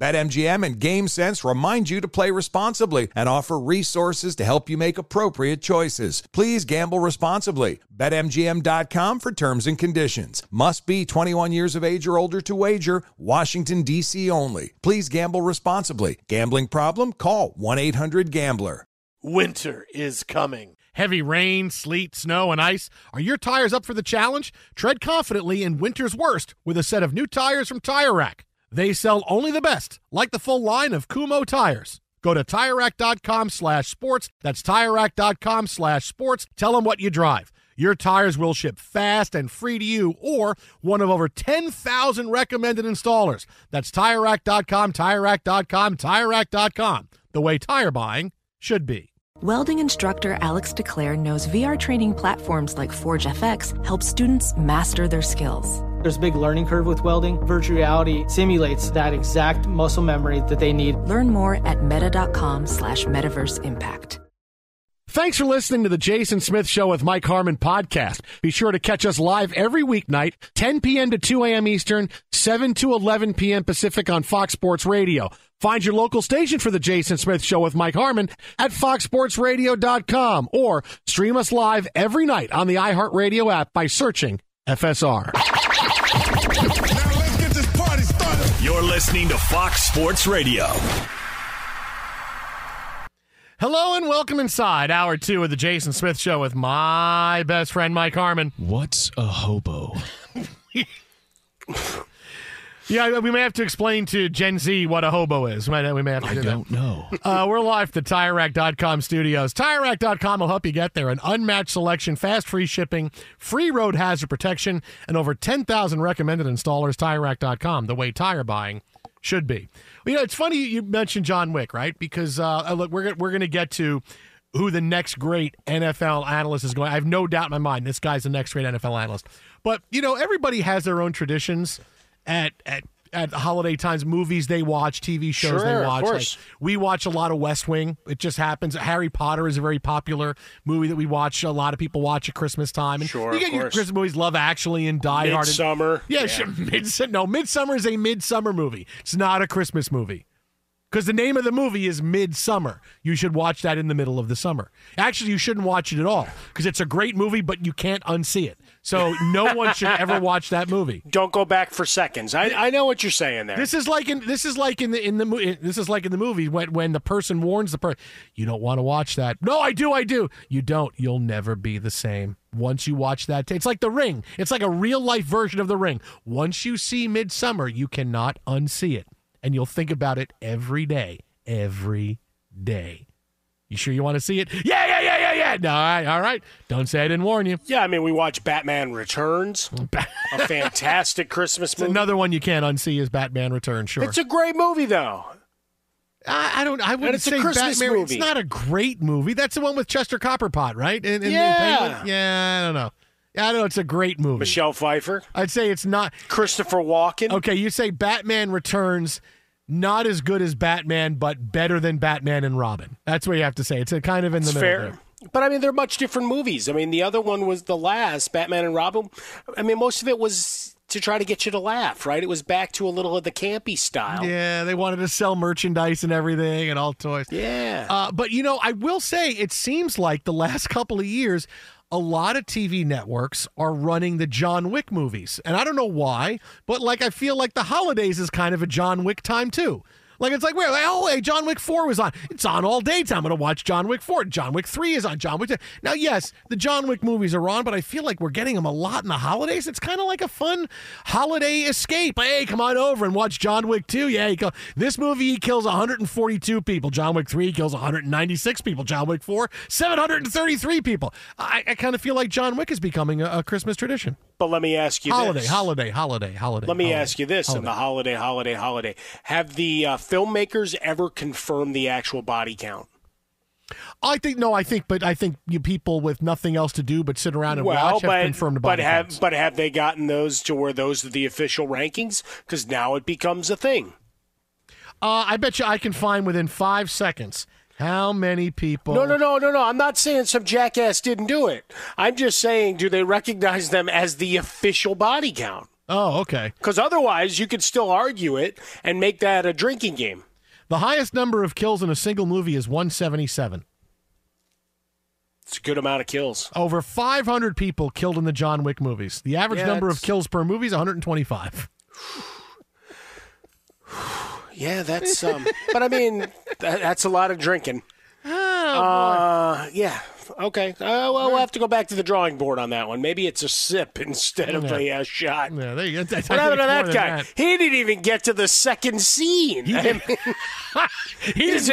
BetMGM and GameSense remind you to play responsibly and offer resources to help you make appropriate choices. Please gamble responsibly. BetMGM.com for terms and conditions. Must be 21 years of age or older to wager. Washington, D.C. only. Please gamble responsibly. Gambling problem? Call 1 800 Gambler. Winter is coming. Heavy rain, sleet, snow, and ice. Are your tires up for the challenge? Tread confidently in winter's worst with a set of new tires from Tire Rack. They sell only the best, like the full line of Kumho tires. Go to TireRack.com slash sports. That's TireRack.com slash sports. Tell them what you drive. Your tires will ship fast and free to you or one of over 10,000 recommended installers. That's TireRack.com, TireRack.com, TireRack.com. The way tire buying should be. Welding instructor Alex DeClaire knows VR training platforms like Forge FX help students master their skills. There's a big learning curve with welding. Virtual reality simulates that exact muscle memory that they need. Learn more at meta.com slash metaverse impact. Thanks for listening to the Jason Smith Show with Mike Harmon podcast. Be sure to catch us live every weeknight, 10 p.m. to 2 a.m. Eastern, 7 to 11 p.m. Pacific on Fox Sports Radio. Find your local station for the Jason Smith Show with Mike Harmon at foxsportsradio.com or stream us live every night on the iHeartRadio app by searching FSR. Listening to Fox Sports Radio. Hello and welcome inside hour two of the Jason Smith Show with my best friend Mike Harmon. What's a hobo? Yeah, we may have to explain to Gen Z what a hobo is. We may, we may have to I do don't that. know. Uh, we're live at the TireRack.com studios. TireRack.com will help you get there. An unmatched selection, fast free shipping, free road hazard protection, and over 10,000 recommended installers. TireRack.com, the way tire buying should be. Well, you know, it's funny you mentioned John Wick, right? Because uh, look, we're, we're going to get to who the next great NFL analyst is going. I have no doubt in my mind this guy's the next great NFL analyst. But, you know, everybody has their own traditions at at at holiday times, movies they watch, TV shows Sure, they watch. course. we watch a lot of West Wing. It just happens. Harry Potter is a very popular movie that we watch. A lot of people watch at Christmas time. And Sure, you get your. Christmas movies, Love Actually and Die Hard. Midsommar. Yeah, sure. Midsommar. No, Midsommar is a midsummer movie. It's not a Christmas movie. Because the name of the movie is Midsommar. You should watch that in the middle of the summer. Actually, you shouldn't watch it at all because it's a great movie, but you can't unsee it. So no one should ever watch that movie. Don't go back for seconds. I, I know what you're saying there. This is like in this is like in the in the mo- this is like in the movie when when the person warns the person, you don't want to watch that. No, I do, I do. You don't. You'll never be the same. Once you watch that, it's like The Ring. It's like a real life version of The Ring. Once you see Midsommar, you cannot unsee it, and you'll think about it every day, every day. You sure you want to see it? Yeah, yeah, yeah, yeah, All right, all right. Don't say I didn't warn you. yeah, I mean, we watch Batman Returns, a fantastic Christmas It's movie. another one you can't unsee is Batman Returns. Sure. It's a great movie, though. I, I don't. I wouldn't it's a say Christmas Batman. movie. It's not a great movie. That's the one with Chester Copperpot, right? And, and Yeah. Yeah. I don't know. I don't know. It's a great movie. Michelle Pfeiffer, I'd say it's not. Christopher Walken. Okay, you say Batman Returns, not as good as Batman, but better than Batman and Robin. That's what you have to say. It's a kind of in It's the middle. fair. there. But I mean, they're much different movies. I mean, the other one was the last Batman and Robin. I mean, most of it was to try to get you to laugh, right? It was back to a little of the campy style. Yeah, they wanted to sell merchandise and everything and all toys. Yeah. Uh, but you know, I will say it seems like the last couple of years, a lot of TV networks are running the John Wick movies, and I don't know why, but like I feel like the holidays is kind of a John Wick time too. Like it's like, wait, like, oh, hey, John Wick Four was on. It's on all day. Time. I'm gonna watch John Wick Four. John Wick Three is on. John Wick. Now, yes, the John Wick movies are on, but I feel like we're getting them a lot in the holidays. It's kind of like a fun holiday escape. Hey, come on over and watch John Wick Two. Yeah, this movie he kills 142 people. John Wick Three kills 196 people. John Wick Four 733 people. I, I kind of feel like John Wick is becoming a, a Christmas tradition. But let me ask you Holiday, this. holiday, holiday, holiday. Holiday. Let me holiday, ask you this: in holiday. the holiday, holiday, holiday, have the uh, filmmakers ever confirmed the actual body count? I think no, I think, but I think you people with nothing else to do but sit around and well, watch have but confirmed but body have counts. but have they gotten those to where those are the official rankings? Because now it becomes a thing. Uh, I bet you I can find within five seconds how many people. No, no, no, no, no. I'm not saying some jackass didn't do it. I'm just saying, do they recognize them as the official body count? Oh, okay. Because otherwise, you could still argue it and make that a drinking game. The highest number of kills in a single movie is 177. It's a good amount of kills. Over 500 people killed in the John Wick movies. The average Yeah, number of kills per movie is 125. Yeah, that's um. but I mean, that, that's a lot of drinking. Oh, Uh, yeah. Okay. Uh, well, we'll have to go back to the drawing board on that one. Maybe it's a sip instead of a, uh shot. Yeah, there you go. Think What happened to that guy? that. He didn't even get to the second scene. I mean, He he's-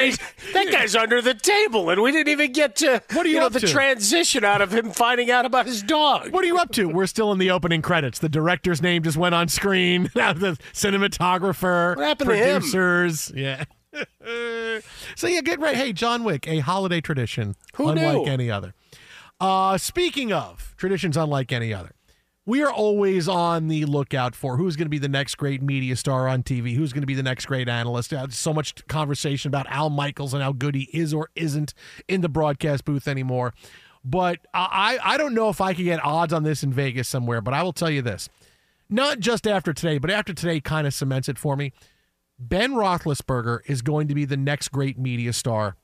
that guy's under the table, and we didn't even get to What are you know up the to? transition out of him finding out about his dog. What are you up to? We're still in the opening credits. The director's name just went on screen. Now the cinematographer, What happened to him? producers. Yeah. So yeah, get right. Hey, John Wick, a holiday tradition Who unlike knew? any other. Uh, speaking of traditions unlike any other, we are always on the lookout for who's going to be the next great media star on TV, who's going to be the next great analyst. Uh, so much conversation about Al Michaels and how good he is or isn't in the broadcast booth anymore. But I, I don't know if I could get odds on this in Vegas somewhere, but I will tell you this. Not just after today, but after today kind of cements it for me. Ben Roethlisberger is going to be the next great media star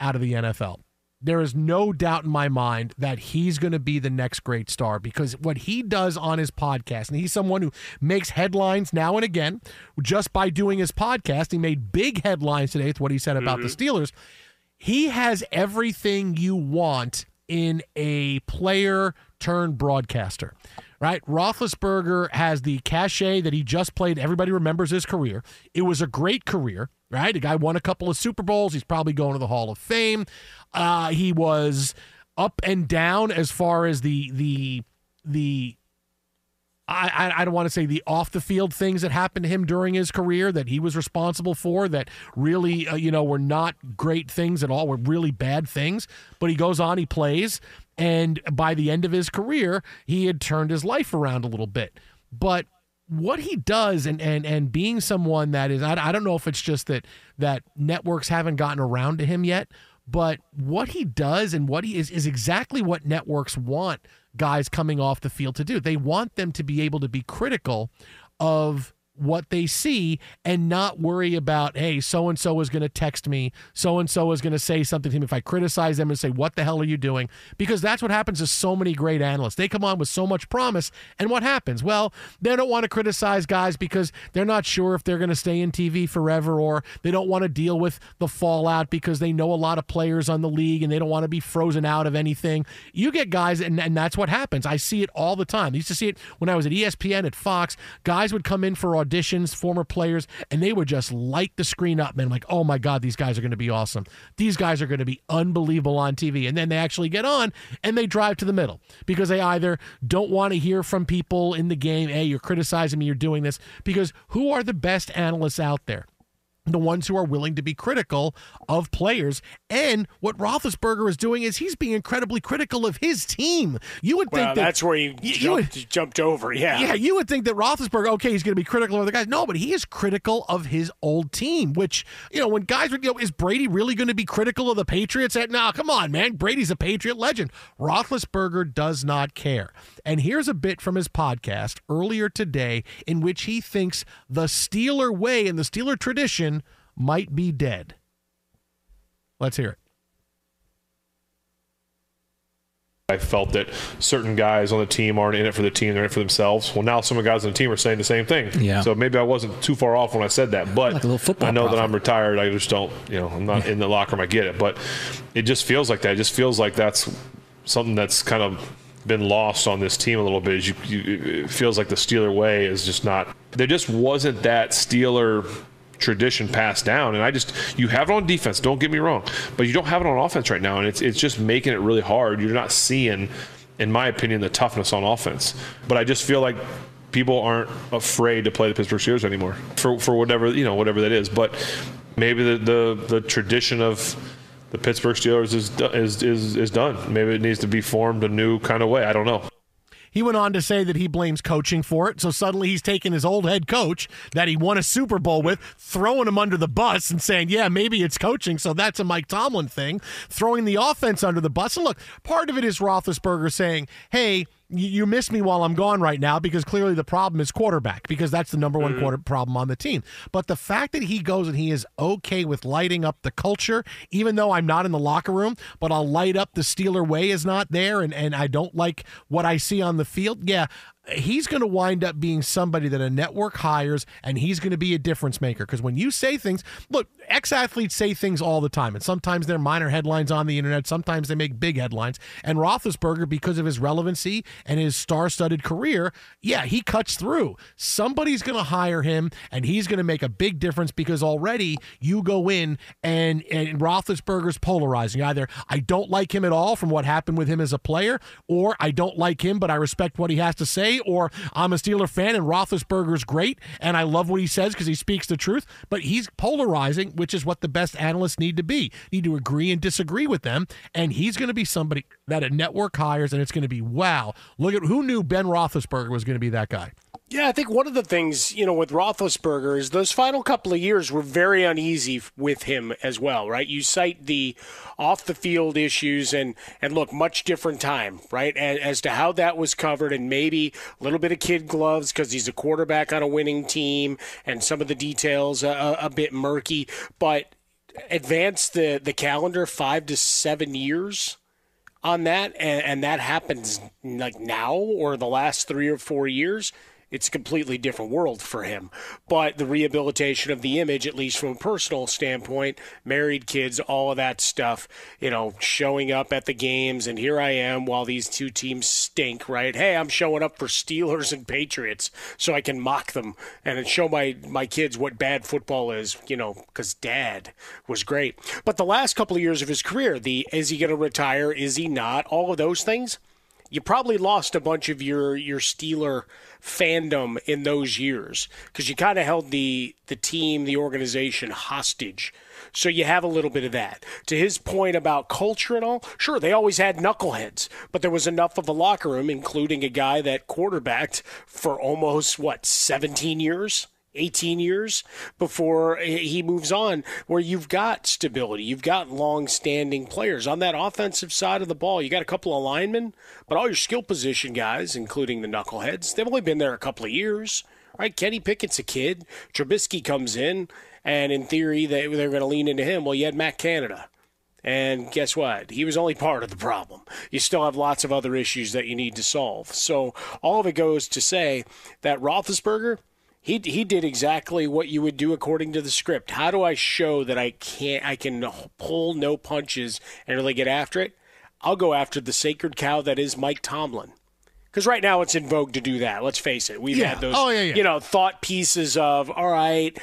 out of the NFL. There is no doubt in my mind that he's going to be the next great star because what he does on his podcast, and he's someone who makes headlines now and again just by doing his podcast. He made big headlines today with what he said about the mm-hmm. Steelers. He has everything you want in a player turned broadcaster, right? Roethlisberger has the cachet that he just played. Everybody remembers his career. It was a great career, right? The guy won a couple of Super Bowls. He's probably going to the Hall of Fame. Uh, he was up and down as far as the the the I, I, don't want to say the off the field things that happened to him during his career that he was responsible for that really uh, you know were not great things at all were really bad things. But he goes on he plays and by the end of his career he had turned his life around a little bit. But what he does and and and being someone that is I, I don't know if it's just that that networks haven't gotten around to him yet but what he does and what he is is exactly what networks want guys coming off the field to do. They want them to be able to be critical of what they see and not worry about, hey, so and so is going to text me, so and so is going to say something to me. If I criticize them and say, what the hell are you doing? Because that's what happens to so many great analysts. They come on with so much promise, and what happens? Well, they don't want to criticize guys because they're not sure if they're going to stay in TV forever, or they don't want to deal with the fallout because they know a lot of players on the league and they don't want to be frozen out of anything. You get guys, and, and that's what happens. I see it all the time. I used to see it when I was at ESPN at Fox. Guys would come in for auditions, former players, and they would just light the screen up, man. Like, oh my God, these guys are going to be awesome. These guys are going to be unbelievable on TV. And then they actually get on and they drive to the middle because they either don't want to hear from people in the game, hey, you're criticizing me, you're doing this. Because who are the best analysts out there? The ones who are willing to be critical of players. And what Roethlisberger is doing is he's being incredibly critical of his team. You would Well, think that that's where he you- jumped, jumped over. Yeah. yeah, you would think that Roethlisberger, okay, he's going to be critical of the guys. No, but he is critical of his old team. Which you know, when guys, would, you know, is Brady really going to be critical of the Patriots? Eh, At no, come on, man, Brady's a Patriot legend. Roethlisberger does not care. And here's a bit from his podcast earlier today in which he thinks the Steeler way and the Steeler tradition might be dead. Let's hear it. I felt that certain guys on the team aren't in it for the team; they're in it for themselves. Well, now some of the guys on the team are saying the same thing. Yeah. So maybe I wasn't too far off when I said that, but Like a little football I know that. I'm retired. I just don't, you know, I'm not in the locker room. I get it, but it just feels like that. It just feels like that's something that's kind of been lost on this team a little bit. Is you, you, it feels like the Steeler way is just not. There just wasn't that Steeler tradition passed down, and I just you have it on defense. Don't get me wrong, but you don't have it on offense right now, and it's it's just making it really hard. You're not seeing, in my opinion, the toughness on offense. But I just feel like people aren't afraid to play the Pittsburgh Steelers anymore for for whatever you know whatever that is. But maybe the the, the tradition of the Pittsburgh Steelers is, is is is done. Maybe it needs to be formed a new kind of way. I don't know. He went on to say that he blames coaching for it. So suddenly he's taking his old head coach that he won a Super Bowl with, throwing him under the bus and saying, yeah, maybe it's coaching. So that's a Mike Tomlin thing, throwing the offense under the bus. And look, part of it is Roethlisberger saying, hey, you miss me while I'm gone right now because clearly the problem is quarterback because that's the number one mm-hmm. quarter problem on the team. But the fact that he goes and he is okay with lighting up the culture, even though I'm not in the locker room, but I'll light up the Steeler way is not there and, and I don't like what I see on the field. Yeah, he's going to wind up being somebody that a network hires and he's going to be a difference maker. Because when you say things look ex-athletes say things all the time and sometimes they're minor headlines on the internet sometimes they make big headlines. And Roethlisberger because of his relevancy and his star-studded career yeah he cuts through. Somebody's going to hire him and he's going to make a big difference because already you go in and and Roethlisberger's polarizing. Either I don't like him at all from what happened with him as a player or I don't like him but I respect what he has to say or I'm a Steeler fan and Roethlisberger's great and I love what he says because he speaks the truth but he's polarizing which is what the best analysts need to be. Need to agree and disagree with them and he's going to be somebody that a network hires and it's going to be wow look at who knew Ben Roethlisberger was going to be that guy Yeah, I think one of the things, you know, with Roethlisberger is those final couple of years were very uneasy with him as well, right? You cite the off the field issues and, and look, much different time, right? As, as to how that was covered and maybe a little bit of kid gloves because he's a quarterback on a winning team and some of the details a, a, bit murky, but advance the, the calendar five to seven years on that and, and that happens like now or the last three or four years it's a completely different world for him. But the rehabilitation of the image at least from a personal standpoint married kids all of that stuff you know showing up at the games and here i am while these two teams stink right? Hey i'm showing up for steelers and patriots so i can mock them and show my my kids what bad football is you know because dad was great. But the last couple of years of his career the is he going to retire? Is he not? All of those things you probably lost a bunch of your your Steeler fandom in those years because you kind of held the the team, the organization hostage. So you have a little bit of that. To his point about culture and all, sure, they always had knuckleheads, but there was enough of a locker room, including a guy that quarterbacked for almost what 17 years. 18 years before he moves on, where you've got stability, you've got long standing players. On that offensive side of the ball, you got a couple of linemen, but all your skill position guys, including the knuckleheads, they've only been there a couple of years. Right? Kenny Pickett's a kid. Trubisky comes in, and in theory, they, they're going to lean into him. Well, you had Matt Canada. And guess what? He was only part of the problem. You still have lots of other issues that you need to solve. So all of it goes to say that Roethlisberger, he he did exactly what you would do according to the script. How do I show that I can't I can pull no punches and really get after it? I'll go after the sacred cow that is Mike Tomlin. Because right now it's in vogue to do that. Let's face it. We've Yeah. had those, Oh, yeah, yeah. you know, thought pieces of, all right,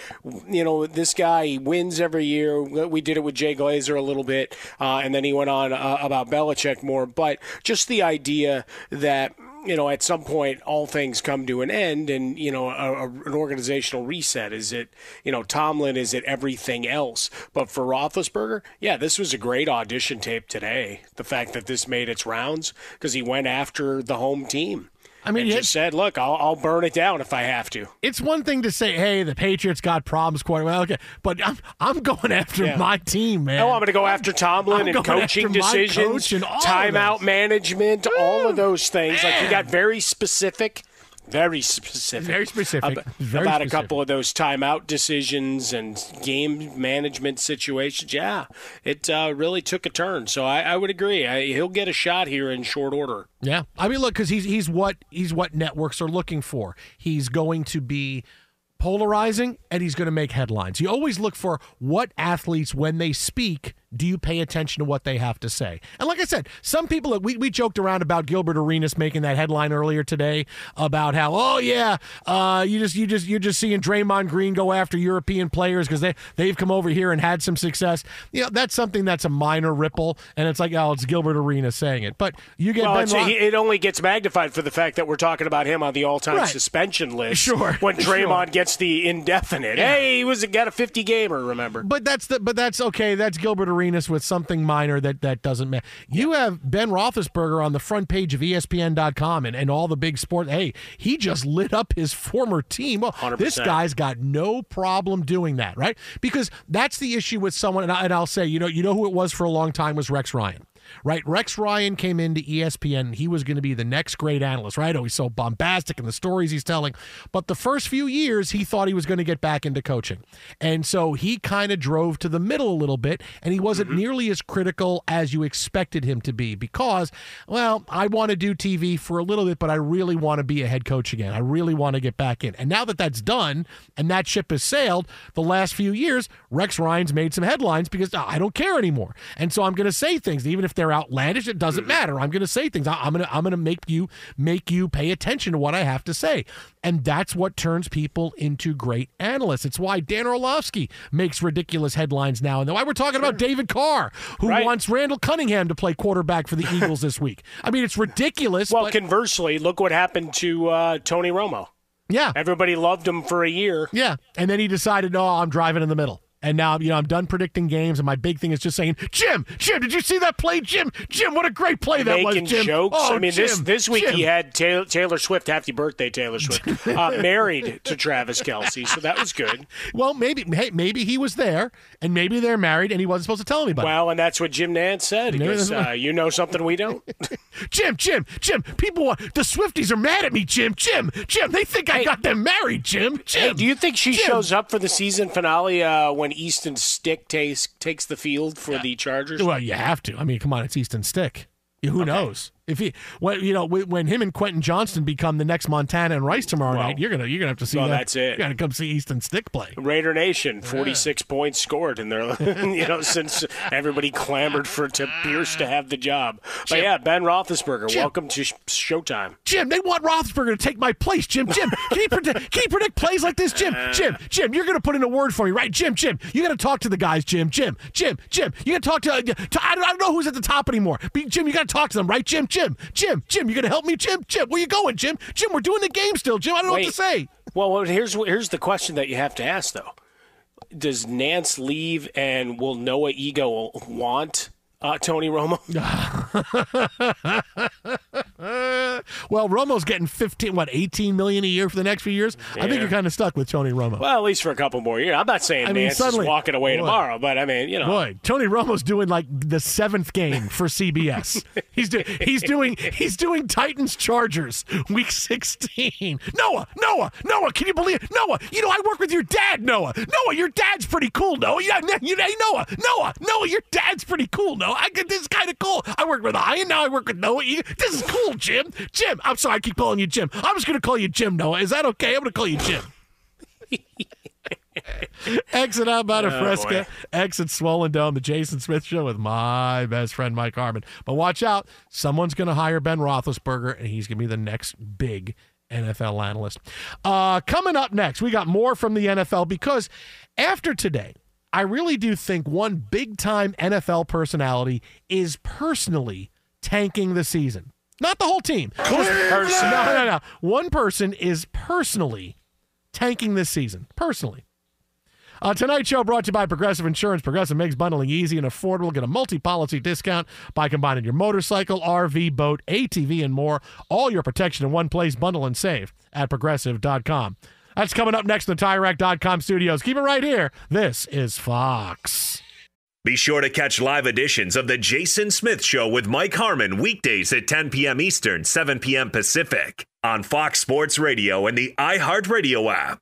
you know, this guy he wins every year. We did it with Jay Glazer a little bit, uh, and then he went on uh, about Belichick more. But just the idea that you know, at some point, all things come to an end, and you know, a, a, an organizational reset. Is it, you know, Tomlin? Is it everything else? But for Roethlisberger, yeah, this was a great audition tape today. The fact that this made its rounds because he went after the home team. I mean, and just said, "Look, I'll, I'll burn it down if I have to." it's one thing to say, "Hey, the Patriots got problems quite well." Okay, but I'm I'm going after Yeah. my team, man. Oh, I'm going to go after Tomlin I'm and coaching decisions, coach and timeout management, all of those things. Like he got very specific Very specific. Very specific. About, Very about specific. a couple of those timeout decisions and game management situations. Yeah, it uh, really took a turn. So I, I would agree. I, he'll get a shot here in short order. Yeah, I mean, look, because he's he's what he's what networks are looking for. He's going to be polarizing and he's going to make headlines. You always look for what athletes when they speak do you pay attention to what they have to say? And like I said, some people we, we joked around about Gilbert Arenas making that headline earlier today about how oh yeah uh, you just you just you're just seeing Draymond Green go after European players because they they've come over here and had some success. You know that's something that's a minor ripple, and it's like oh it's Gilbert Arenas saying it, but you get well, it only gets magnified for the fact that we're talking about him on the all-time Right. suspension list. Sure, when Draymond sure. gets the indefinite. Yeah. Hey, he was got a 50 gamer. Remember? But that's the but that's okay. That's Gilbert Arenas with something minor that that doesn't matter. You have Ben Roethlisberger on the front page of ESPN.com and, and all the big sports. Hey, he just lit up his former team. Well, this 100%. guy's got no problem doing that, right? Because that's the issue with someone. And, I, and I'll say, you know, you know who it was for a long time was Rex Ryan. Right, Rex Ryan came into ESPN. And he was going to be the next great analyst. Right? Oh, he's so bombastic in the stories he's telling. But the first few years, he thought he was going to get back into coaching, and so he kind of drove to the middle a little bit. And he wasn't nearly as critical as you expected him to be because, well, I want to do TV for a little bit, but I really want to be a head coach again. I really want to get back in. And now that that's done and that ship has sailed, the last few years, Rex Ryan's made some headlines because "Ah, I don't care anymore. And so I'm going to say things, even if they're outlandish. It doesn't matter. I'm going to say things. I- I'm going to I'm going to make you make you pay attention to what I have to say, and that's what turns people into great analysts. It's why Dan Orlovsky makes ridiculous headlines now, and why we're talking about David Carr, who Right. wants Randall Cunningham to play quarterback for the Eagles this week. I mean, it's ridiculous. Well, but, conversely, look what happened to uh, Tony Romo. yeah, Everybody loved him for a year. Yeah, and then he decided, no, I'm driving in the middle. And now, you know, I'm done predicting games, and my big thing is just saying, Jim, Jim, did you see that play, Jim? Jim, what a great play that was, making Jim. jokes. Oh, I mean, this Jim, this week Jim. he had Taylor, Taylor Swift. Happy birthday, Taylor Swift. Uh, married to Travis Kelce, so that was good. Well, maybe, hey, maybe he was there, and maybe they're married, and he wasn't supposed to tell anybody. Well, and that's what Jim Nantz said. He goes, uh, "You know something we don't." Jim, Jim, Jim, people want the Swifties are mad at me, Jim, Jim, Jim. They think I got them married, Jim, Jim. Hey, do you think she Jim. shows up for the season finale uh, when Easton Stick takes takes the field for the Chargers? Well, you have to. I mean, come on, it's Easton Stick. Yeah, Who knows? If he, when you know, when when him and Quentin Johnston become the next Montana and Rice tomorrow Well, night, you're gonna you're gonna have to see well, that. that's it. You gotta come see Easton Stick play. Raider Nation, forty-six points scored, in they're you know since everybody clamored for to Pierce to have the job. But yeah, Ben Roethlisberger, Jim. welcome to sh- Showtime. Jim, they want Roethlisberger to take my place. Jim, Jim, can you predict, can you predict plays like this, Jim? Jim, Jim, you're gonna put in a word for me, right? Jim, Jim, you gotta talk to the guys, Jim, Jim, Jim, Jim. You gotta talk to, uh, to I, don't, I don't know who's at the top anymore. But Jim, you gotta talk to them, right? Jim, Jim, Jim, Jim, Jim, you gonna help me, Jim, Jim? Where you going, Jim? Jim, we're doing the game still, Jim. I don't know what to say. Well, well, here's here's the question that you have to ask though: Does Nantz leave, and will Noah Eagle want uh, Tony Romo? Well, Romo's getting 15, what, 18 million a year for the next few years. I think you're kind of stuck with Tony Romo. Well, at least for a couple more years. I'm not saying I mean, Nantz suddenly- is walking away boy. tomorrow, but I mean, you know, Boy, Tony Romo's doing like the seventh game for CBS. he's doing, he's doing he's doing Titans Chargers week sixteen. Noah, Noah, Noah, can you believe it? Noah? You know I work with your dad, Noah. Noah, your dad's pretty cool, Noah. Yeah, you, hey, Noah, Noah, Noah, your dad's pretty cool, Noah. I get this kind of cool. I work with Ian, now I work with Noah. This is cool, Jim. Jim, I'm sorry, I keep calling you Jim. I'm just gonna call you Jim, Noah. Is that okay? I'm gonna call you Jim. Exit out of Oh, Fresca. boy. Exit Swollen Dome. The Jason Smith Show with my best friend Mike Harmon. But watch out, someone's going to hire Ben Roethlisberger, and he's going to be the next big NFL analyst. Uh, coming up next, we got more from the NFL because after today, I really do think one big time NFL personality is personally tanking the season. Not the whole team. person. No, no, no. One person is personally tanking this season. Personally. Uh, tonight's show brought to you by Progressive Insurance. Progressive makes bundling easy and affordable. Get a multi-policy discount by combining your motorcycle, RV, boat, ATV, and more. All your protection in one place. Bundle and save at progressive.com. That's coming up next in the TireRack.com studios. Keep it right here. This is Fox. Be sure to catch live editions of The Jason Smith Show with Mike Harmon weekdays at 10 p.m. Eastern, 7 p.m. Pacific. on Fox Sports Radio and the iHeartRadio app.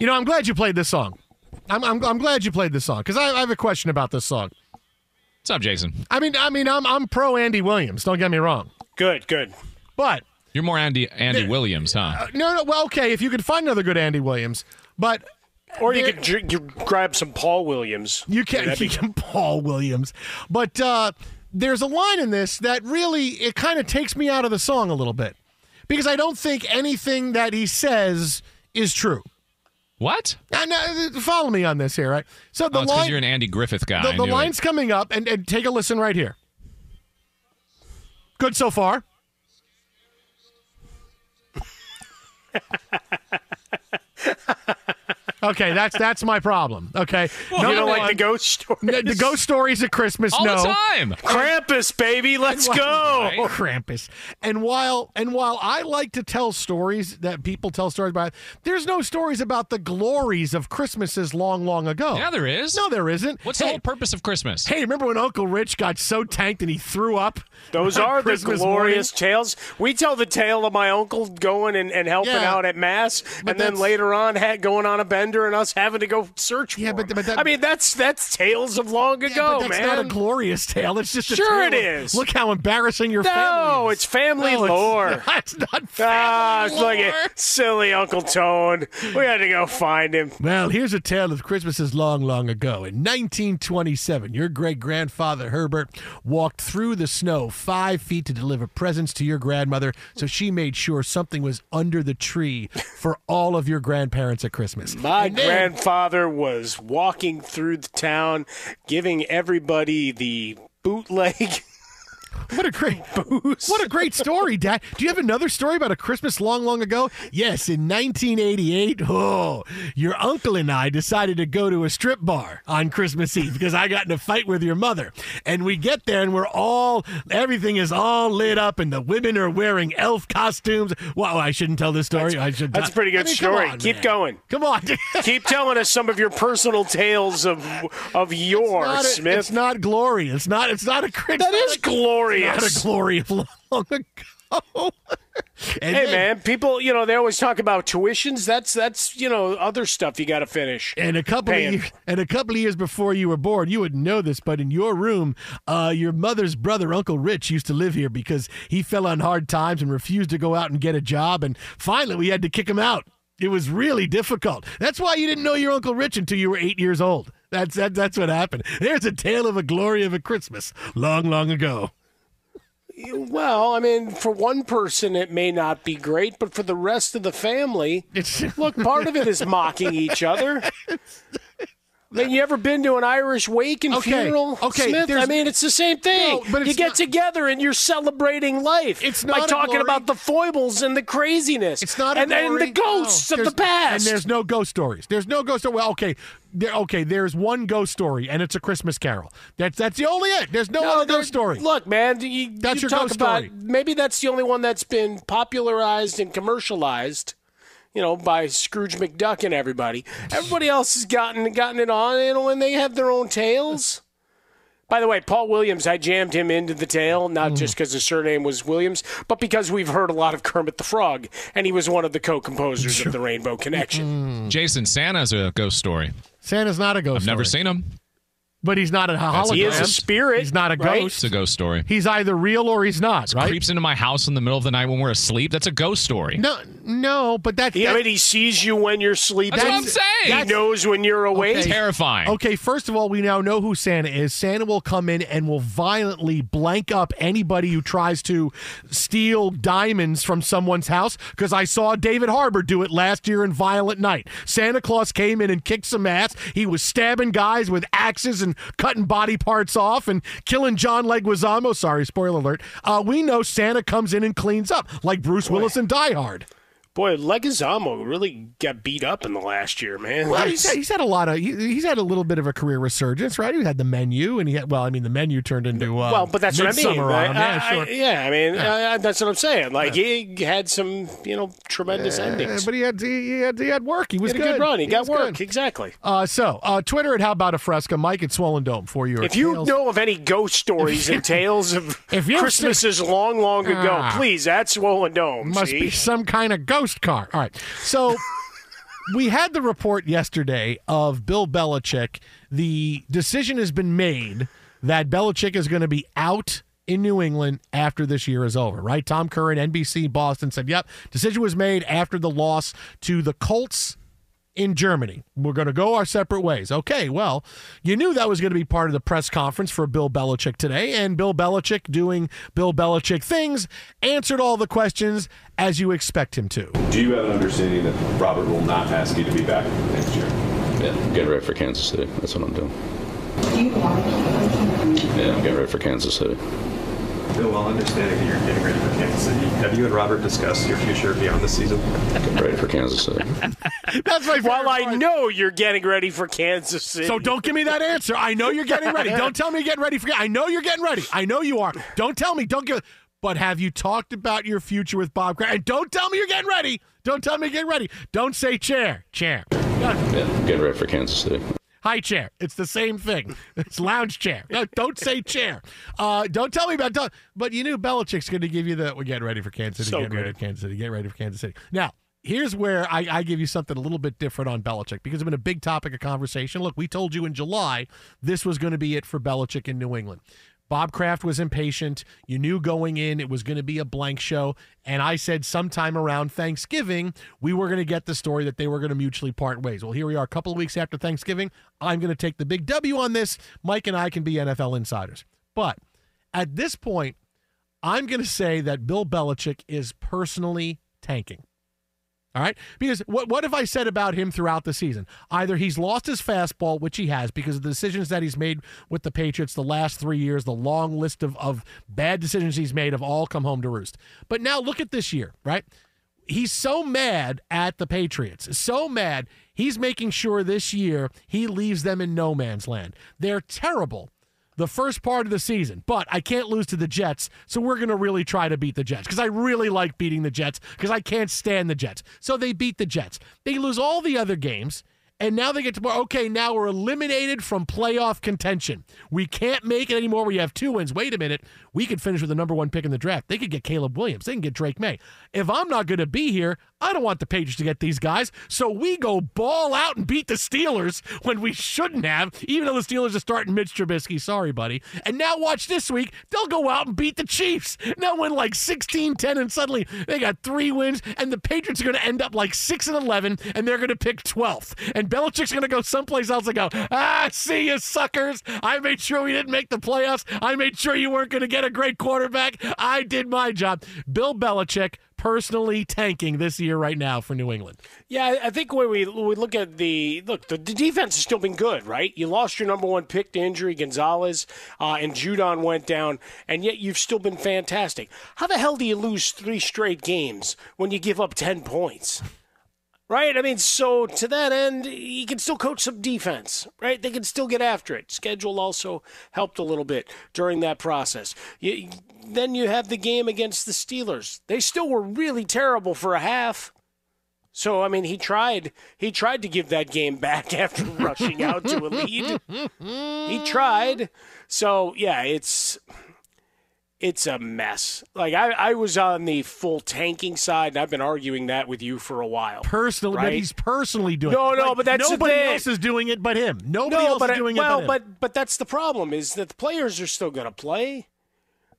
You know, I'm glad you played this song. I'm, I'm, I'm glad you played this song because I, I have a question about this song. What's up, Jason? I mean, I mean, I'm I'm pro Andy Williams. Don't get me wrong. Good, good. But You're more Andy Andy Williams, huh? uh, no, no. Well, okay, if you could find another good Andy Williams, but Or you there- could you grab some Paul Williams. You can That'd you be- can Paul Williams, but uh, there's a line in this that really it kind of takes me out of the song a little bit because I don't think anything that he says is true. What? And, uh, follow me on this here, right? So the oh, because line, you're an Andy Griffith guy. the, the knew it. line's coming up, and, and take a listen right here. Good so far. Okay, that's that's my problem. Okay, you don't like the ghost story? the, the ghost stories at Christmas. all no, the time. Krampus, baby, let's go. Krampus. And while and while I like to tell stories that people tell stories about, there's no stories about the glories of Christmases long, long ago. Yeah, there is. No, there isn't. What's hey, the whole purpose of Christmas? Hey, remember when Uncle Rich got so tanked and he threw up? Those on are the glorious morning? tales. We tell the tale of my uncle going and, and helping Yeah. out at mass, But and then later on ha- going on a bender and us having to go search Yeah, for but- him. but that- I mean, that's that's tales of long Yeah, ago, but that's man. not a glorious tale. It's just a Sure it of. Look how embarrassing your No, family is. it's family No, it's- lore. That's not family Ah, lore. look at silly Uncle Tone. We had to go find him. Well, here's a tale of Christmases long, long ago. In 1927, your great grandfather Herbert walked through the snow five feet to deliver presents to your grandmother, so she made sure something was under the tree for all of your grandparents at Christmas. My then- grandfather was walking through the town, giving everybody the bootleg What a great boost. What a great story, Dad. Do you have another story about a Christmas long, long ago? Yes, in 1988. Oh, your uncle and I decided to go to a strip bar on Christmas Eve because I got in a fight with your mother. And we get there and we're all everything is all lit up and the women are wearing elf costumes. Wow, I shouldn't tell this story. I should. That's a pretty good I mean, story. on, Keep man. going. Come on. Keep telling us some of your personal tales of of Not a- Smith. It's not glory. It's not. It's not a. That That is glorious. Not a glory of long ago. And hey then- man, people, you know, they always talk about tuitions. That's that's you know other stuff you got to finish. And a couple Paying. of years, and a couple of years before you were born, you wouldn't know this, but in your room, uh, your mother's brother, Uncle Rich, used to live here because he fell on hard times and refused to go out and get a job. And finally, we had to kick him out. It was really difficult. That's why you didn't know your Uncle Rich until you were eight years old. That's that, that's what happened. There's a tale of a glory of a Christmas long, long ago. Well, I mean, for one person it may not be great, but for the rest of the family, look, part of it is mocking each other. I mean, you ever been to an Irish wake and Okay, funeral, okay, Smith? I mean, it's the same thing. No, you get not- together and you're celebrating life. It's by not a talking glory. about the foibles and the craziness. It's not a and, and the ghosts No, of the past. And there's no ghost stories. There's no ghost story. Well, okay, there, okay. There's one ghost story, and it's a Christmas Carol. That's that's the only it. There's no, other there- ghost story. Look, man, you, That's you your talk ghost about story. maybe that's the only one that's been popularized and commercialized. You know, by Scrooge McDuck and everybody. Everybody else has gotten gotten it on, you know, and they have their own tales. By the way, Paul Williams, I jammed him into the tale, not mm. just because his surname was Williams, but because we've heard a lot of Kermit the Frog, and he was one of the co-composers of the Rainbow Connection. Mm-hmm. Jason Santa's a ghost story. Santa's not a ghost. I've never seen him. But he's not a hologram. He is a spirit. He's not a right? ghost. It's a ghost story. He's either real or he's not. Right? Creeps into my house in the middle of the night when we're asleep. That's a ghost story. No, no, but that's He, I that- mean, he sees you when you're sleeping. That's what I'm saying. He knows when you're awake. Okay. Terrifying. Okay, first of all, we now know who Santa is. Santa will come in and will violently blank up anybody who tries to steal diamonds from someone's house because I saw David Harbour do it last year in Violent Night. Santa Claus came in and kicked some ass. He was stabbing guys with axes and cutting body parts off and killing John Leguizamo. Sorry, spoiler alert. Uh, we know Santa comes in and cleans up like Bruce Willis in Die Hard. Boy, Leguizamo really got beat up in the last year, man. Well, he's had, he's had a lot of he, he's had a little bit of a career resurgence, right? He had the menu, and he had well, I mean, the menu turned into uh, well, but that's what I mean. Midsommar right? on. Yeah, I- sure. I- yeah, I mean, uh, that's what I'm saying. Like he had some, you know, tremendous Uh, endings. but he had he, he had he had work. He He was had a good run. He, got work. good. Exactly. Uh, so uh, Twitter at How About a Fresca, Mike at Swollen Dome for you. If you tales. know of any ghost stories and tales of If you're Christmases long, long ago, Ah. please, that's Swollen Dome. must see? be some kind of ghost car. All right, so. We had the report yesterday of Bill Belichick. The decision has been made that Belichick is going to be out in New England after this year is over, right? Tom Curran, NBC Boston said, yep, decision was made after the loss to the Colts in Germany. We're going to go our separate ways. Okay, well, you knew that was going to be part of the press conference for Bill Belichick today, and Bill Belichick doing Bill Belichick things answered all the questions as you expect him to. Do you have an understanding that Robert will not ask you to be back next year? Yeah, getting ready for Kansas City. That's what I'm doing. Yeah, I'm getting ready for Kansas City. Bill, while understanding that you're getting ready for Kansas City, have you and Robert discussed your future beyond the season? Getting ready for Kansas City. That's my While I know you're getting ready for Kansas City. So don't give me that answer. I know you're getting ready. Don't tell me you're getting ready for. I know you're getting ready. I know you are. Don't tell me. Don't give. But have you talked about your future with Bob Kraft? And don't tell me you're getting ready. Don't tell me you're getting ready. Don't say chair. Chair. Yeah, getting ready for Kansas City. High chair. It's the same thing. It's lounge chair. No, don't say chair. Uh, don't tell me about. Don't, but you knew Belichick's going to give you the. We're getting ready for Kansas City. So getting ready for Kansas City. Get ready for Kansas City. Now, here's where I, I give you something a little bit different on Belichick because it's been a big topic of conversation. Look, we told you in July this was going to be it for Belichick in New England. Bob Kraft was impatient. You knew going in it was going to be a blank show. And I said sometime around Thanksgiving, we were going to get the story that they were going to mutually part ways. Well, here we are a couple of weeks after Thanksgiving. I'm going to take the big W on this. Mike and I can be NFL insiders. But at this point, I'm going to say that Bill Belichick is personally tanking. All right. Because what, what have I said about him throughout the season? Either he's lost his fastball, which he has because of the decisions that he's made with the Patriots the last three years, the long list of, of bad decisions he's made have all come home to roost. But now look at this year, right? He's so mad at the Patriots, so mad, he's making sure this year he leaves them in no man's land. They're terrible the first part of the season, but I can't lose to the Jets, so we're going to really try to beat the Jets because I really like beating the Jets because I can't stand the Jets. So they beat the Jets. They lose all the other games. And now they get to okay. Now we're eliminated from playoff contention. We can't make it anymore. We have two wins. Wait a minute. We could finish with the number one pick in the draft. They could get Caleb Williams. They can get Drake Maye. If I'm not going to be here, I don't want the Patriots to get these guys. So we go ball out and beat the Steelers when we shouldn't have, even though the Steelers are starting Mitch Trubisky. Sorry, buddy. And now watch this week. They'll go out and beat the Chiefs. Now win like 16 10, and suddenly they got three wins, and the Patriots are going to end up like 6 and 11, and they're going to pick 12th. And Belichick's going to go someplace else and go, ah, see you, suckers. I made sure we didn't make the playoffs. I made sure you weren't going to get a great quarterback. I did my job. Bill Belichick personally tanking this year right now for New England. Yeah, I think when we we look at the look, the, the defense has still been good, right? You lost your number one pick to injury, Gonzalez, uh, and Judon went down, and yet you've still been fantastic. How the hell do you lose three straight games when you give up ten points? right? I mean, so to that end, he can still coach some defense, right? They can still get after it. Schedule also helped a little bit during that process. You, then you have the game against the Steelers. They still were really terrible for a half. So I mean, he tried. He tried to give that game back after rushing out to a lead. He tried. So yeah, it's it's a mess. Like I, I was on the full tanking side, and I've been arguing that with you for a while. Personally, right? but he's personally doing. No, it. no, Like, but that's nobody else is doing it but him. Nobody no, else but is I- doing well, it but him. but but that's the problem is that the players are still going to play,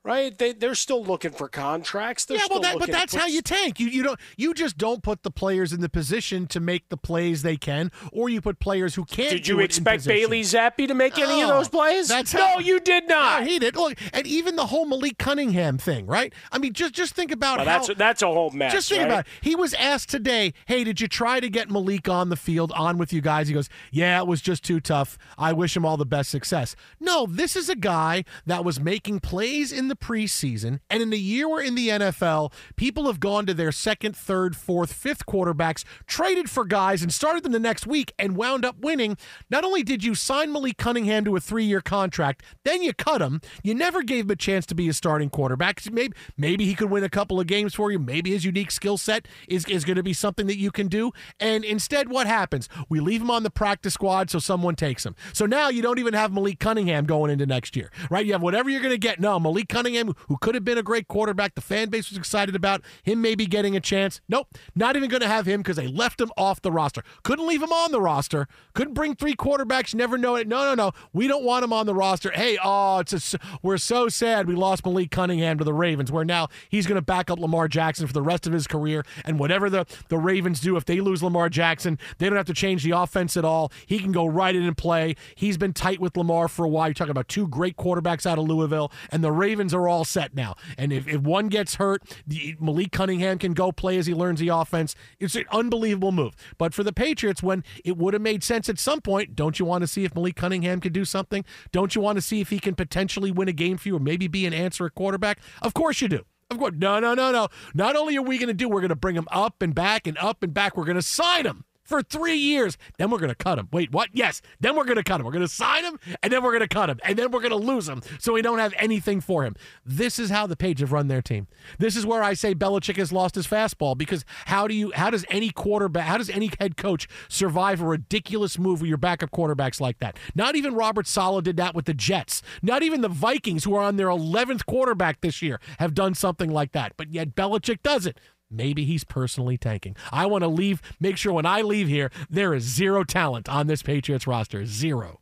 right? They they're still looking for contracts. They're yeah, well, that, but that's how you tank. You you don't you just don't put the players in the position to make the plays they can, or you put players who can't. Did you expect. Bailey Zappe to make any of No, those plays? That's no, how- you did not. No, he did. Look, and even the whole Malik Cunningham thing, right? I mean, just just think about Well, how that's that's a whole mess. Just think right? about it. He was asked today, hey, did you try to get Malik on the field, on with you guys? He goes, yeah, it was just too tough. I wish him all the best success. No, this is a guy that was making plays in the preseason. And in the year we're in the NFL, people have gone to their second, third, fourth, fifth quarterbacks, traded for guys, and started them the next week and wound up winning. Not only did you sign Malik Cunningham to a three year contract, then you cut him. You never gave him a chance to be a starting quarterback. Maybe, maybe he could win a couple of games for you. Maybe his unique skill set is, is going to be something that you can do. And instead, what happens? We leave him on the practice squad so someone takes him. So now you don't even have Malik Cunningham going into next year, right? You have whatever you're going to get. No, Malik Cunningham, who could have been a great quarterback, the fan base was excited about him maybe getting a chance. Nope, not even going to have him because they left him off the roster. Couldn't leave him on the roster. Couldn't bring three quarterbacks. Never know it. No, no, no. We don't want him on the roster. Hey, oh, it's a, we're so sad we lost Malik Cunningham to the Ravens. Where now he's going to back up Lamar Jackson for the rest of his career. And whatever the the Ravens do, if they lose Lamar Jackson, they don't have to change the offense at all. He can go right in and play. He's been tight with Lamar for a while. You're talking about two great quarterbacks out of Louisville, and the Ravens are all set now. And if, if one gets hurt, the, Malik Cunningham can go play as he learns the offense. It's an unbelievable move. But for the Patriots, when it would have made sense at some point, don't you want to see if Malik Cunningham can do something? Don't you want to see if he can potentially win a game for you or maybe be an answer at quarterback? Of course you do. Of course. No, no, no, no. Not only are we going to do, we're going to bring him up and back and up and back. We're going to sign him for three years. Then we're going to cut him. Wait, what? Yes. Then we're going to cut him. We're going to sign him, and then we're going to cut him, and then we're going to lose him, so we don't have anything for him. This is how the Page have run their team. This is where I say Belichick has lost his fastball because how do you? How does any quarterback? How does any head coach survive a ridiculous move with your backup quarterbacks like that? Not even Robert Saleh did that with the Jets. Not even the Vikings, who are on their 11th quarterback this year, have done something like that. But yet Belichick does it. Maybe he's personally tanking. I want to leave, make sure when I leave here, there is zero talent on this Patriots roster. Zero.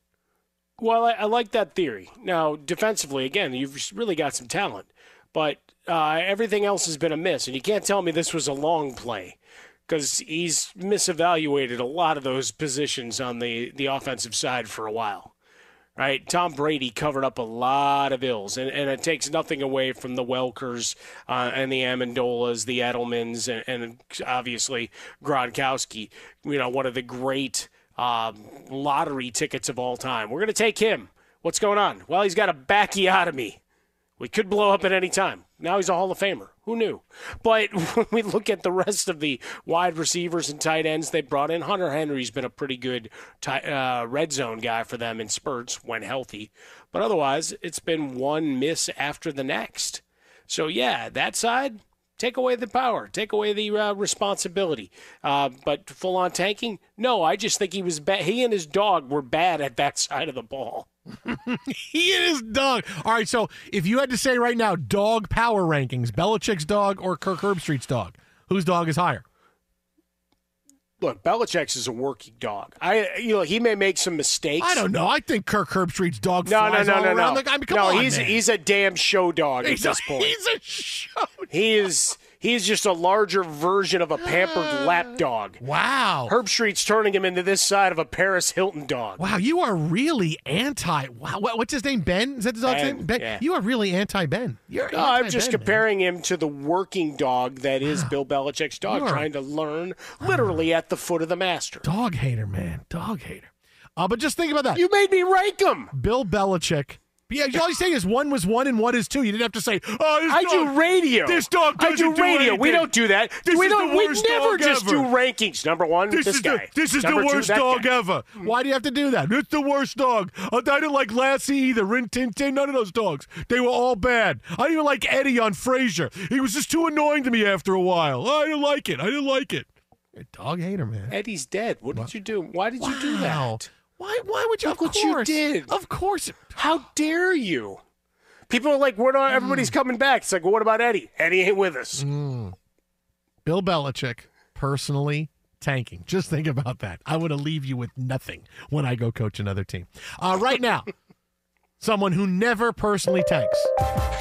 Well, I, I like that theory. Now, defensively, again, you've really got some talent, but uh, everything else has been a miss, and you can't tell me this was a long play because he's misevaluated a lot of those positions on the, the offensive side for a while. Right? Tom Brady covered up a lot of ills, and, and it takes nothing away from the Welkers uh, and the Amendolas, the Edelmans, and, and obviously Gronkowski. You know, one of the great um, lottery tickets of all time. We're going to take him. What's going on? Well, he's got a bacchiotomy. We could blow up at any time. Now he's a Hall of Famer. Who knew? But when we look at the rest of the wide receivers and tight ends they brought in, Hunter Henry's been a pretty good tight, uh, red zone guy for them in spurts when healthy. But otherwise, it's been one miss after the next. So, yeah, that side, take away the power, take away the uh, responsibility. Uh, but full on tanking, no. I just think he was bad. He and his dog were bad at that side of the ball. he and his dog. All right, so if you had to say right now, dog power rankings, Belichick's dog or Kirk Herbstreit's dog, whose dog is higher? Look, Belichick's is a working dog. I, you know, he may make some mistakes. I don't know. I think Kirk Herbstreit's dog No, no, flies no, all no, around. no. The, I mean, come no, on, he's man. he's a damn show dog He's at a- this point. He's a show. He is he's just a larger version of a pampered lap dog. Wow. Herbstreit's turning him into this side of a Paris Hilton dog. Wow, you are really anti. Wow, what's his name? Ben? Is that the dog's Ben, name? Ben. yeah. You are really anti Ben. You're No, I'm anti-Ben, just man. comparing him to the working dog that is Bill Belichick's dog, You are- trying to learn literally at the foot of the master. Dog hater, man. Dog hater. Uh, but just think about that. You made me rank him. Bill Belichick. Yeah, all you're saying is one was one and one is two. You didn't have to say, oh, this I dog, do radio. This dog I doesn't do radio. We don't do that. This we is don't. the we never dog just ever. do rankings. Number one, This, this, is guy. the this is Number the worst that dog guy. ever. Why do you have to do that? It's the worst dog. I I didn't like Lassie either. Rin Tin Tin, none of those dogs. They were all bad. I didn't even like Eddie on Frasier. He was just too annoying to me after a while. I didn't like it. I didn't like it. You're a dog hater, man. Eddie's dead. What did you do? Why did you do that? Why? Why would you? Look of what you did. Of course. How dare you? People are like, "What? Are, not. Everybody's coming back." It's like, well, what about Eddie? Eddie ain't with us. Bill Belichick personally tanking. Just think about that. I would have leave you with nothing when I go coach another team. Uh, right now, someone who never personally tanks.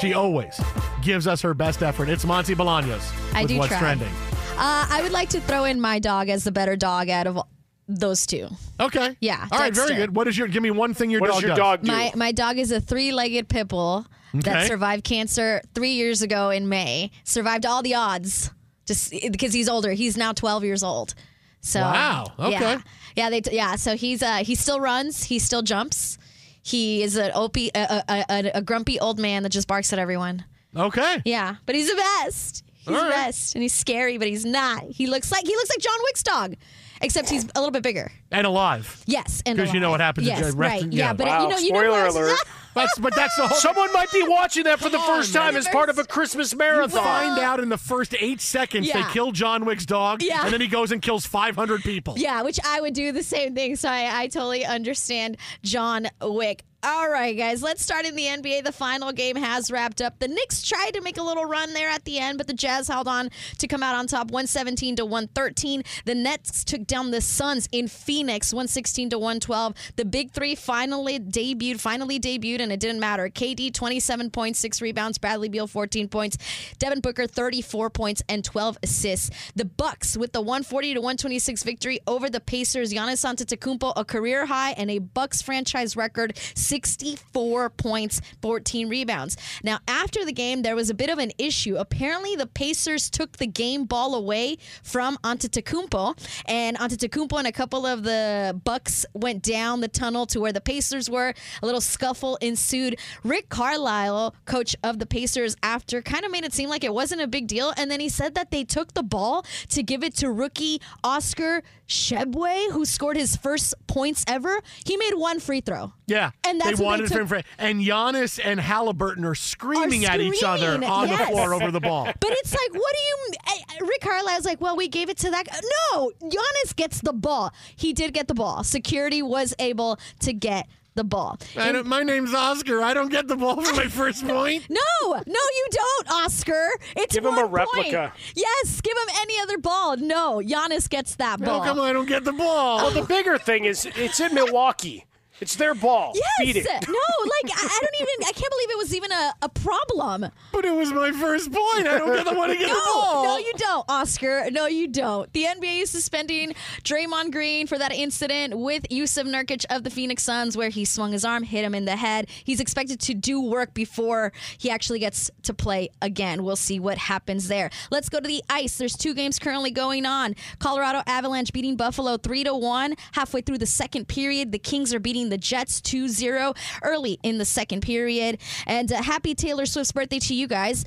She always gives us her best effort. It's Monty Bolaños I do what's try. trending. Uh, I would like to throw in my dog as the better dog out of those two. Okay. Yeah. All right. Very Dexter. good. What is your? Give me one thing your What dog does your does. dog do? My my dog is a three-legged pit bull Okay. that survived cancer three years ago in May. Survived all the odds, just because he's older. He's now 12 years old. So Wow, okay. yeah, yeah, they yeah. So he's uh he still runs, he still jumps. He is an opie, a, a, a, a grumpy old man that just barks at everyone. Okay. Yeah, but he's the best. He's All the right. best, and he's scary, but he's not. He looks like he looks like John Wick's dog, except he's a little bit bigger. And alive. Yes, and Because you know what happened to yes, Jay- rest- right? yeah. Yeah, but uh, Wow, you know, you know spoiler what? alert. That's, but that's the whole. Someone might be watching that for the first time as part of a Christmas marathon. Find out in the first eight seconds Yeah. they kill John Wick's dog, Yeah. and then he goes and kills 500 people. Yeah, which I would do the same thing. So I, I totally understand John Wick. All right, guys, let's start in the NBA. The final game has wrapped up. The Knicks tried to make a little run there at the end, but the Jazz held on to come out on top 117 to 113. The Nets took down the Suns in Phoenix 116 to 112. The Big Three finally debuted, finally debuted, and it didn't matter. KD 27 points, six rebounds. Bradley Beal 14 points. Devin Booker 34 points and 12 assists. The Bucks with the 140 to 126 victory over the Pacers. Giannis Antetokounmpo a career high and a Bucks franchise record 64 points, 14 rebounds. Now after the game, there was a bit of an issue. Apparently, the Pacers took the game ball away from Antetokounmpo, and Antetokounmpo and a couple of the Bucks went down the tunnel to where the Pacers were. A little scuffle ensued. Rick Carlisle, coach of the Pacers, after kind of made it seem like it wasn't a big deal, and then he said that they took the ball to give it to rookie Oscar Tshiebwe, who scored his first points ever. He made one free throw. Yeah, And that's they what they wanted took- for him. And Giannis and Halliburton are screaming, Are at each other screaming, on the yes. floor over the ball. But it's like, what do you? eh, Rick Carlisle's like, well, we gave it to that. guy. No, Giannis gets the ball. He did get the ball. Security was able to get the ball. I don't- my name's Oscar. I don't get the ball for my first point. No, no, you don't, Oscar. It's Give him a one point. replica. Yes, give him any other ball. No, Giannis gets that ball. How come on, I don't get the ball? Well, the bigger thing is it's in Milwaukee. It's their ball. Yes. Beat it. No, like I, I don't even. I can't believe it was even a, a problem. But it was my first point. I don't get the one to get no, the ball. No, you don't, Oscar. No, you don't. The NBA is suspending Draymond Green for that incident with Jusuf Nurkic of the Phoenix Suns, where he swung his arm, hit him in the head. He's expected to do work before he actually gets to play again. We'll see what happens there. Let's go to the ice. There's two games currently going on. Colorado Avalanche beating Buffalo three to one. Halfway through the second period, the Kings are beating the Jets 2-0 early in the second period. And uh, happy Taylor Swift's birthday to you guys.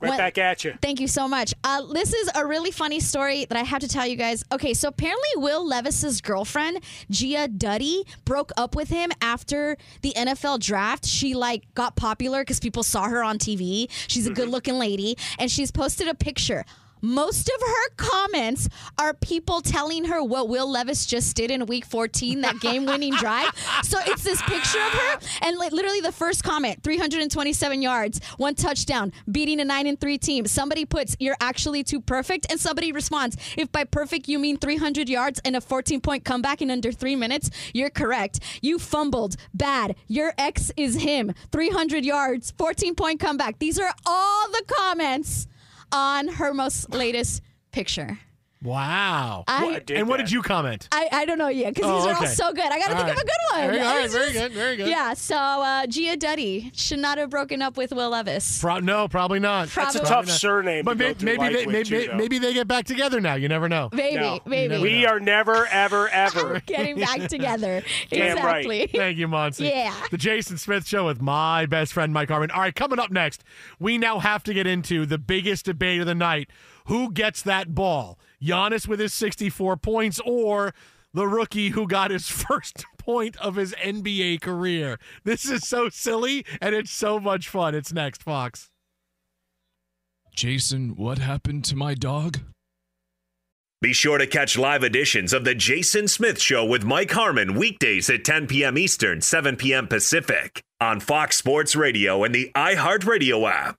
Right back at you. Thank you so much. Uh, this is a really funny story that I have to tell you guys. Okay, so apparently Will Levis's girlfriend Gia Duddy broke up with him after the NFL draft. She like got popular because people saw her on TV. She's a good-looking lady, and she's posted a picture. Most of her comments are people telling her what Will Levis just did in Week 14, that game-winning drive. So it's this picture of her, and like literally the first comment: 327 yards, one touchdown, beating a nine and three team. Somebody puts, "You're actually too perfect," and somebody responds, "If by perfect you mean 300 yards and a 14-point comeback in under three minutes, you're correct. You fumbled, bad. Your ex is him. 300 yards, 14-point comeback. These are all the comments." On her most latest picture. Wow. I- What- and what did you comment? I, I don't know yet because Oh, these are all so good. I got to All think of a good one. Very- all right, very just- good, very good. Yeah, so uh, Gia Duddy should not have broken up with Will Levis. Pro- no, probably not. That's a Probably tough not. surname But to may- go maybe life they with, maybe, too, maybe they get back together now. You never know. Maybe, No. maybe. We are never, ever, ever Getting back together. Damn right. exactly. Thank you, Monty. Yeah. The Jason Smith Show with my best friend, Mike Harmon. All right, coming up next, we now have to get into the biggest debate of the night. Who gets that ball? Giannis with his 64 points or the rookie who got his first point of his NBA career? This is so silly and it's so much fun. It's next, Fox. Jason, what happened to my dog? Be sure to catch live editions of The Jason Smith Show with Mike Harmon weekdays at 10 p.m. Eastern, 7 p.m. Pacific on Fox Sports Radio and the iHeartRadio app.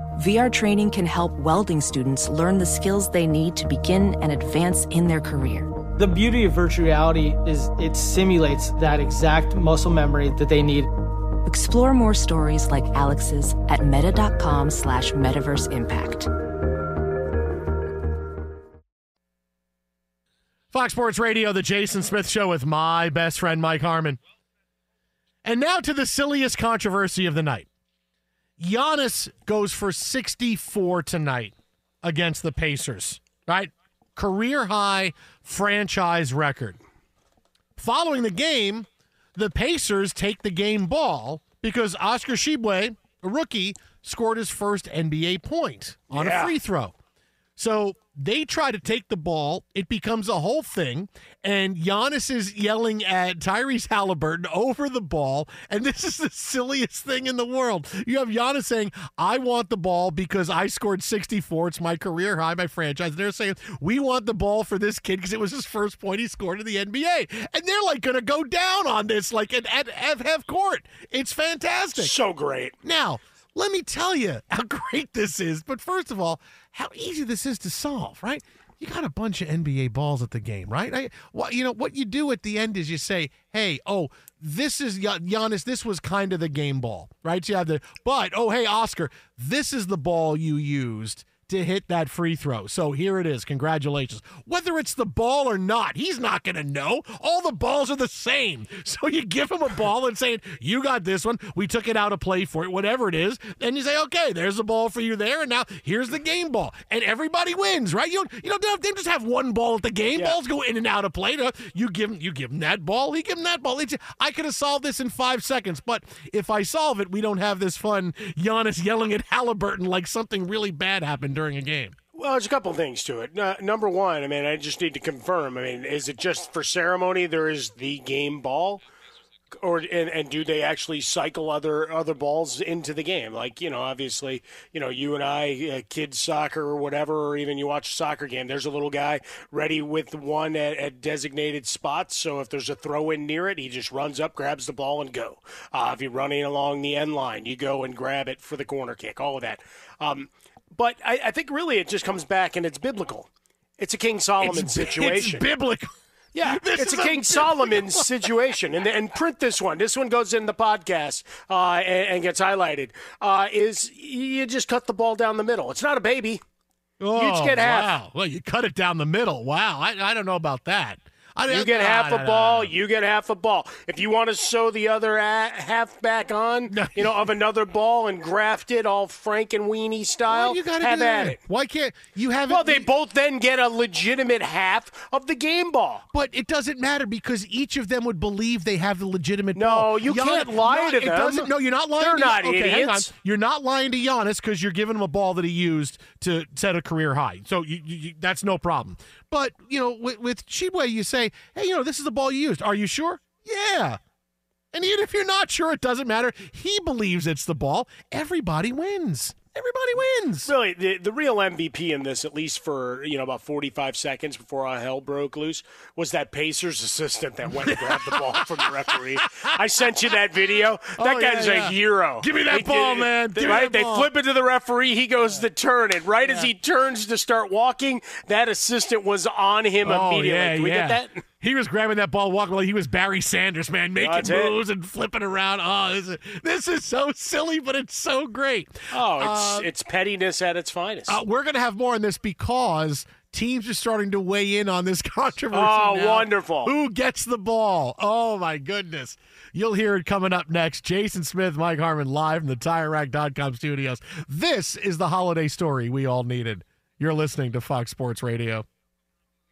VR training can help welding students learn the skills they need to begin and advance in their career. The beauty of virtual reality is it simulates that exact muscle memory that they need. Explore more stories like Alex's at meta.com slash metaverse impact. Fox Sports Radio, the Jason Smith Show with my best friend, Mike Harmon. And now to the silliest controversy of the night. Giannis goes for 64 tonight against the Pacers, right? Career high franchise record. Following the game, the Pacers take the game ball because Oscar Tshiebwe, a rookie, scored his first NBA point on Yeah. a free throw. So they try to take the ball. It becomes a whole thing. And Giannis is yelling at Tyrese Halliburton over the ball. And this is the silliest thing in the world. You have Giannis saying, I want the ball because I scored 64. It's my career high, my franchise. And they're saying, we want the ball for this kid because it was his first point he scored in the NBA. And they're like going to go down on this, like at, at, at half court. It's fantastic. So great. Now, let me tell you how great this is. But first of all, how easy this is to solve, right? You got a bunch of NBA balls at the game, right? I, well, you know what you do at the end is you say, "Hey, oh, this is Gian- Giannis. This was kind of the game ball, right? So you have the, but oh, hey, Oscar, this is the ball you used." To hit that free throw. So here it is. Congratulations. Whether it's the ball or not, he's not going to know. All the balls are the same. So you give him a ball and saying, You got this one. We took it out of play for it, whatever it is. Then you say, Okay, there's the ball for you there. And now here's the game ball. And everybody wins, right? You don't, you don't they just have one ball at the game. Balls go in and out of play. You give him, you give him that ball, he give him that ball. It's, I could have solved this in five seconds, but if I solve it, we don't have this fun Giannis yelling at Halliburton like something really bad happened during a game. Well, there's a couple things to it. Uh, number one, I mean, I just need to confirm. I mean, is it just for ceremony? There is the game ball, or and, and do they actually cycle other other balls into the game? Like you know, obviously, you know, you and I, uh, kids soccer or whatever, or even you watch a soccer game. There's a little guy ready with one at, at designated spots. So if there's a throw in near it, he just runs up, grabs the ball, and go. Uh, if you're running along the end line, you go and grab it for the corner kick. All of that. Um, but I, I think really it just comes back and it's biblical. It's a King Solomon It's- situation. It's biblical. Yeah, This it's a is a King Solomon situation, and and print this one. This one goes in the podcast uh, and, and gets highlighted. Uh, is you just cut the ball down the middle? It's not a baby. Oh, you each get half. Wow. Well, you cut it down the middle. Wow. I, I don't know about that. I, You get half a ball. You get half a ball. If you want to sew the other half back on, you know, of another ball and graft it all Frankenweenie style, you gotta have do at it. Why can't you have? It Well, they both then get a legitimate half of the game ball. But it doesn't matter because each of them would believe they have the legitimate No, ball. you Gian- can't lie no, to it them. Doesn't, no, you're not lying. They're to, not okay, hang on. idiots. You're not lying to Giannis because you're giving him a ball that he used to set a career high. So you, you, you, that's no problem. But you know, with, with Tshiebwe, you say, hey, you know, this is the ball you used. Are you sure? Yeah. And even if you're not sure, it doesn't matter. He believes it's the ball. Everybody wins. Everybody wins. Really, the, the real MVP in this, at least for you know about 45 seconds before all hell broke loose, was that Pacers assistant that went and grabbed the ball from the referee. I sent you that video. That Oh, guy's yeah, a hero. Give me that They- ball, they- man. Give right? They ball. flip it to the referee. He goes to turn, and right as he turns to start walking, that assistant was on him Oh, immediately. yeah, Can we yeah. get that? He was grabbing that ball, walking like he was Barry Sanders, man, making That's it. moves and flipping around. Oh, this is, this is so silly, but it's so great. Oh, it's Uh, it's pettiness at its finest. uh, we're going to have more on this because teams are starting to weigh in on this controversy. Oh, now. wonderful. Who gets the ball? Oh, my goodness. You'll hear it coming up next. Jason Smith, Mike Harmon, live from the TireRack.com studios. This is the holiday story we all needed. You're listening to Fox Sports Radio.